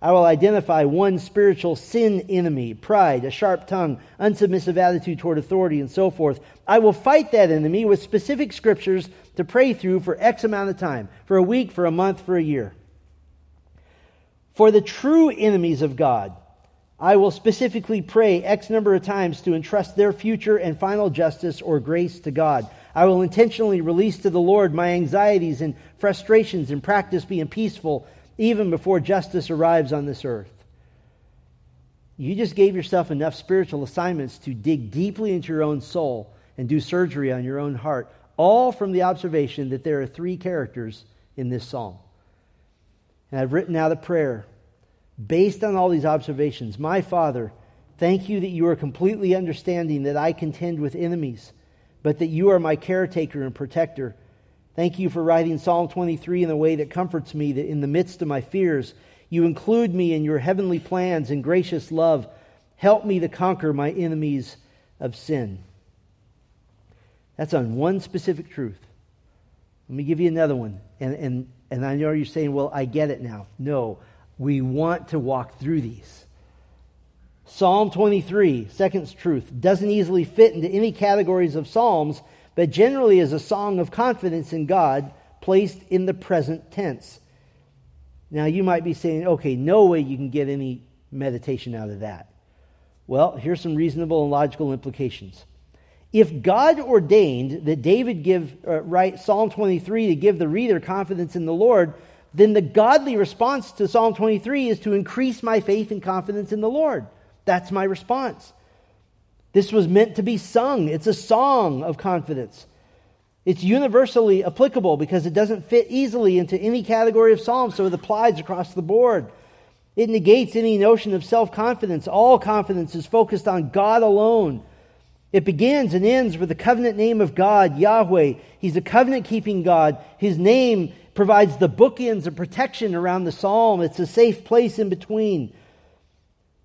Speaker 1: I will identify one spiritual sin enemy, pride, a sharp tongue, unsubmissive attitude toward authority, and so forth. I will fight that enemy with specific scriptures to pray through for X amount of time, for a week, for a month, for a year. For the true enemies of God, I will specifically pray X number of times to entrust their future and final justice or grace to God. I will intentionally release to the Lord my anxieties and frustrations and practice being peaceful even before justice arrives on this earth. You just gave yourself enough spiritual assignments to dig deeply into your own soul and do surgery on your own heart, all from the observation that there are three characters in this psalm. And I've written out a prayer based on all these observations. My Father, thank you that you are completely understanding that I contend with enemies but that you are my caretaker and protector. Thank you for writing Psalm 23 in a way that comforts me, that in the midst of my fears, you include me in your heavenly plans and gracious love. Help me to conquer my enemies of sin. That's on one specific truth. Let me give you another one. And, and, and I know you're saying, well, I get it now. No, we want to walk through these. Psalm 23, second truth, doesn't easily fit into any categories of Psalms, but generally is a song of confidence in God placed in the present tense. Now, you might be saying, okay, no way you can get any meditation out of that. Well, here's some reasonable and logical implications. If God ordained that David give uh, write Psalm 23 to give the reader confidence in the Lord, then the godly response to Psalm 23 is to increase my faith and confidence in the Lord. That's my response. This was meant to be sung. It's a song of confidence. It's universally applicable because it doesn't fit easily into any category of psalms, so it applies across the board. It negates any notion of self confidence. All confidence is focused on God alone. It begins and ends with the covenant name of God, Yahweh. He's a covenant keeping God. His name provides the bookends of protection around the psalm. It's a safe place in between.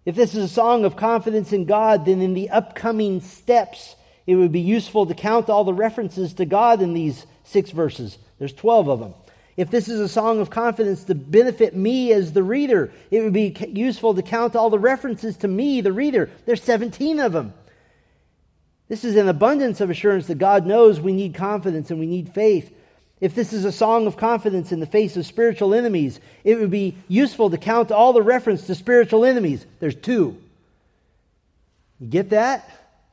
Speaker 1: If this is a song of confidence in God, then in the upcoming steps, it would be useful to count all the references to God in these six verses. There's 12 of them. If this is a song of confidence to benefit me as the reader, it would be useful to count all the references to me, the reader. There's 17 of them. This is an abundance of assurance that God knows we need confidence and we need faith. If this is a song of confidence in the face of spiritual enemies, it would be useful to count all the reference to spiritual enemies. There's two. You get that?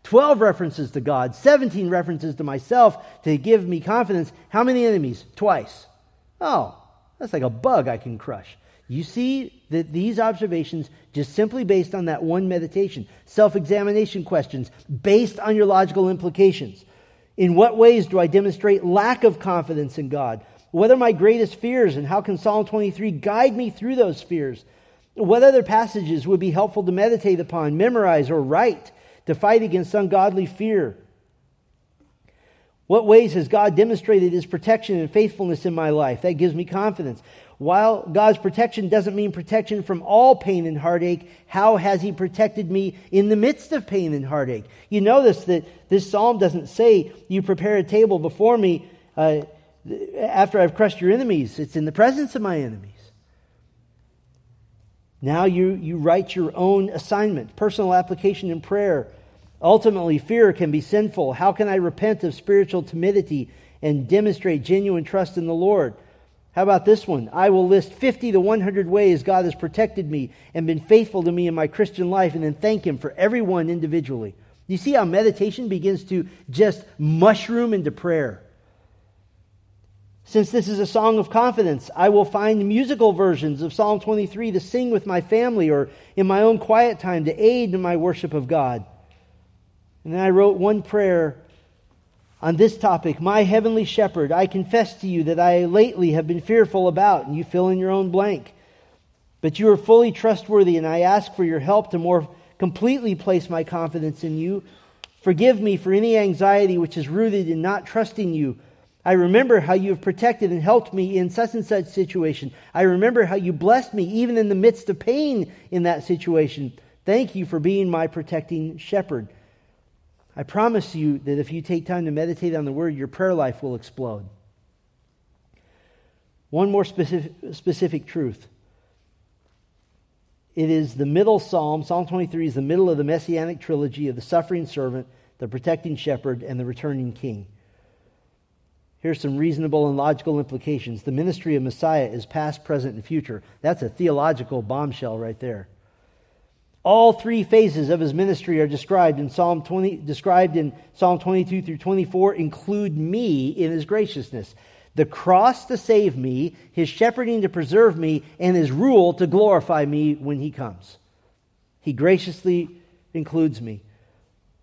Speaker 1: 12 references to God, 17 references to myself to give me confidence. How many enemies? Twice. Oh, that's like a bug I can crush. You see that these observations, just simply based on that one meditation, self examination questions, based on your logical implications. In what ways do I demonstrate lack of confidence in God? What are my greatest fears, and how can Psalm 23 guide me through those fears? What other passages would be helpful to meditate upon, memorize, or write to fight against ungodly fear? What ways has God demonstrated his protection and faithfulness in my life? That gives me confidence. While God's protection doesn't mean protection from all pain and heartache, how has He protected me in the midst of pain and heartache? You notice that this psalm doesn't say, You prepare a table before me uh, after I've crushed your enemies. It's in the presence of my enemies. Now you, you write your own assignment, personal application in prayer. Ultimately, fear can be sinful. How can I repent of spiritual timidity and demonstrate genuine trust in the Lord? How about this one? I will list 50 to 100 ways God has protected me and been faithful to me in my Christian life and then thank Him for every one individually. You see how meditation begins to just mushroom into prayer. Since this is a song of confidence, I will find musical versions of Psalm 23 to sing with my family or in my own quiet time to aid in my worship of God. And then I wrote one prayer on this topic, my heavenly shepherd, I confess to you that I lately have been fearful about, and you fill in your own blank. But you are fully trustworthy, and I ask for your help to more completely place my confidence in you. Forgive me for any anxiety which is rooted in not trusting you. I remember how you have protected and helped me in such and such situation. I remember how you blessed me even in the midst of pain in that situation. Thank you for being my protecting shepherd. I promise you that if you take time to meditate on the word, your prayer life will explode. One more specific, specific truth. It is the middle psalm. Psalm 23 is the middle of the messianic trilogy of the suffering servant, the protecting shepherd, and the returning king. Here's some reasonable and logical implications. The ministry of Messiah is past, present, and future. That's a theological bombshell right there. All three phases of his ministry are described in Psalm 20, described in Psalm 22 through 24 include me in his graciousness. The cross to save me, his shepherding to preserve me, and his rule to glorify me when he comes. He graciously includes me.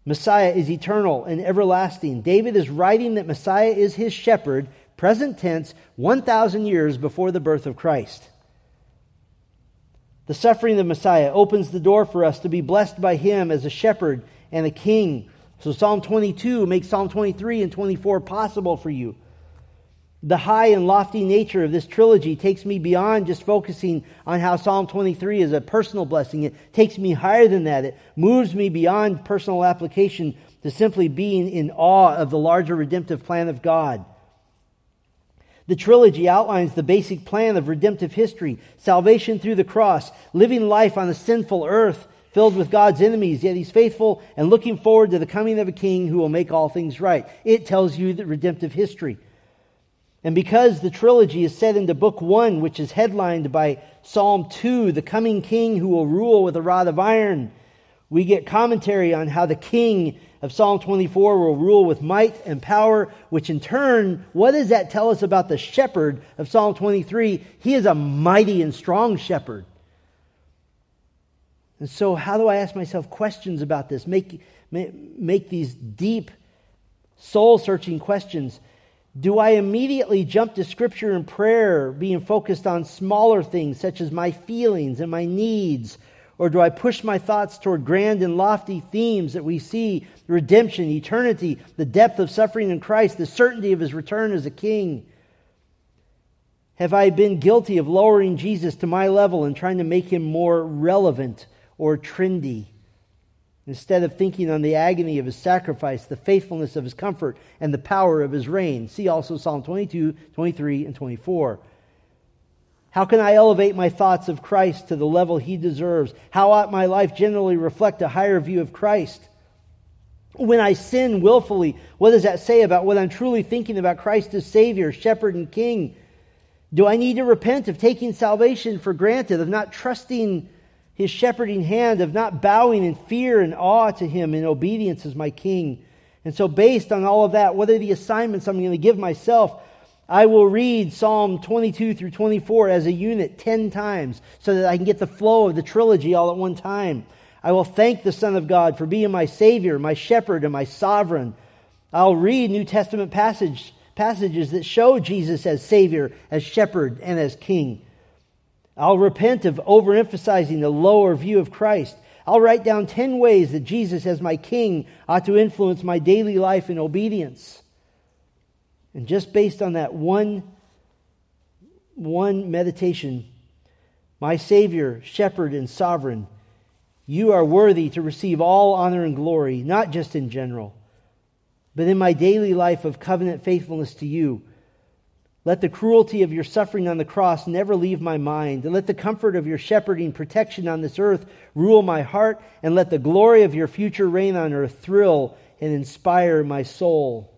Speaker 1: Messiah is eternal and everlasting. David is writing that Messiah is his shepherd, present tense, 1,000 years before the birth of Christ. The suffering of the Messiah opens the door for us to be blessed by him as a shepherd and a king. So Psalm 22 makes Psalm 23 and 24 possible for you. The high and lofty nature of this trilogy takes me beyond just focusing on how Psalm 23 is a personal blessing. It takes me higher than that. It moves me beyond personal application to simply being in awe of the larger redemptive plan of God. The trilogy outlines the basic plan of redemptive history salvation through the cross, living life on a sinful earth filled with God's enemies, yet he's faithful and looking forward to the coming of a king who will make all things right. It tells you the redemptive history. And because the trilogy is set into book one, which is headlined by Psalm 2, the coming king who will rule with a rod of iron, we get commentary on how the king of Psalm 24 will rule with might and power, which in turn, what does that tell us about the shepherd of Psalm 23? He is a mighty and strong shepherd. And so, how do I ask myself questions about this? Make, make these deep, soul searching questions. Do I immediately jump to Scripture and prayer, being focused on smaller things such as my feelings and my needs? Or do I push my thoughts toward grand and lofty themes that we see redemption, eternity, the depth of suffering in Christ, the certainty of his return as a king? Have I been guilty of lowering Jesus to my level and trying to make him more relevant or trendy? Instead of thinking on the agony of his sacrifice, the faithfulness of his comfort, and the power of his reign. See also Psalm 22, 23, and 24. How can I elevate my thoughts of Christ to the level he deserves? How ought my life generally reflect a higher view of Christ? When I sin willfully, what does that say about what I'm truly thinking about Christ as Savior, Shepherd, and King? Do I need to repent of taking salvation for granted, of not trusting His shepherding hand, of not bowing in fear and awe to Him in obedience as my King? And so, based on all of that, what are the assignments I'm going to give myself? I will read Psalm 22 through 24 as a unit 10 times so that I can get the flow of the trilogy all at one time. I will thank the Son of God for being my Savior, my Shepherd, and my Sovereign. I'll read New Testament passage, passages that show Jesus as Savior, as Shepherd, and as King. I'll repent of overemphasizing the lower view of Christ. I'll write down 10 ways that Jesus, as my King, ought to influence my daily life in obedience. And just based on that one, one meditation, my Savior, Shepherd, and Sovereign, you are worthy to receive all honor and glory, not just in general, but in my daily life of covenant faithfulness to you. Let the cruelty of your suffering on the cross never leave my mind, and let the comfort of your shepherding protection on this earth rule my heart, and let the glory of your future reign on earth thrill and inspire my soul.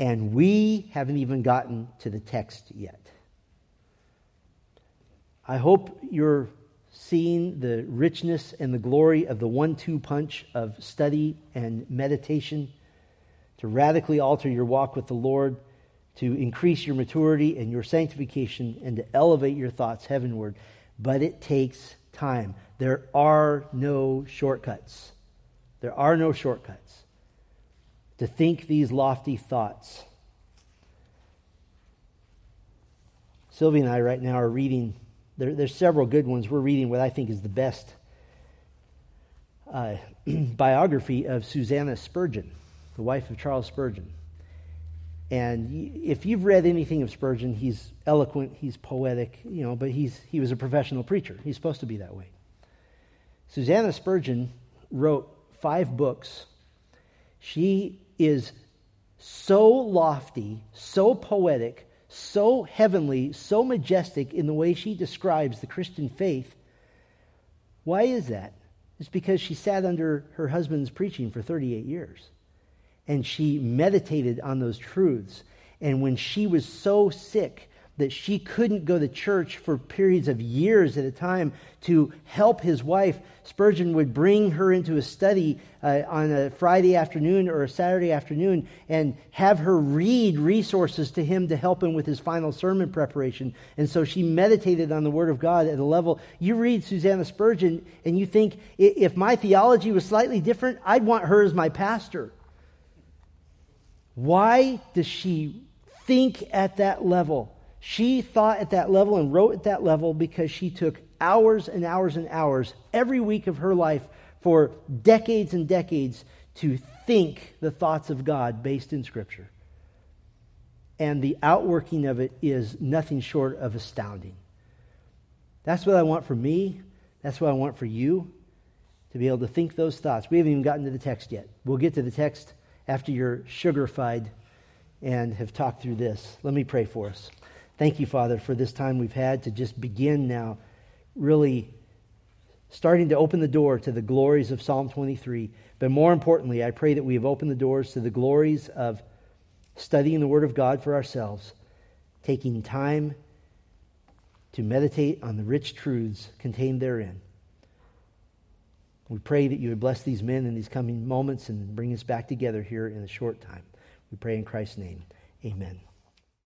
Speaker 1: And we haven't even gotten to the text yet. I hope you're seeing the richness and the glory of the one two punch of study and meditation to radically alter your walk with the Lord, to increase your maturity and your sanctification, and to elevate your thoughts heavenward. But it takes time. There are no shortcuts. There are no shortcuts to think these lofty thoughts. Sylvie and I right now are reading, there, there's several good ones. We're reading what I think is the best uh, biography of Susanna Spurgeon, the wife of Charles Spurgeon. And if you've read anything of Spurgeon, he's eloquent, he's poetic, you know, but he's, he was a professional preacher. He's supposed to be that way. Susanna Spurgeon wrote five books. She is so lofty, so poetic, so heavenly, so majestic in the way she describes the Christian faith Why is that? It's because she sat under her husband's preaching for 38 years. And she meditated on those truths. And when she was so sick that she couldn't go to church for periods of years at a time to help his wife, Spurgeon would bring her into a study uh, on a Friday afternoon or a Saturday afternoon and have her read resources to him to help him with his final sermon preparation. And so she meditated on the Word of God at a level. You read Susanna Spurgeon and you think, if my theology was slightly different, I'd want her as my pastor. Why does she think at that level? She thought at that level and wrote at that level because she took hours and hours and hours every week of her life for decades and decades to think the thoughts of God based in Scripture. And the outworking of it is nothing short of astounding. That's what I want for me. That's what I want for you to be able to think those thoughts. We haven't even gotten to the text yet. We'll get to the text after you're sugarfied and have talked through this. Let me pray for us. Thank you, Father, for this time we've had to just begin now, really starting to open the door to the glories of Psalm 23. But more importantly, I pray that we have opened the doors to the glories of studying the Word of God for ourselves, taking time to meditate on the rich truths contained therein. We pray that you would bless these men in these coming moments and bring us back together here in a short time. We pray in Christ's name. Amen.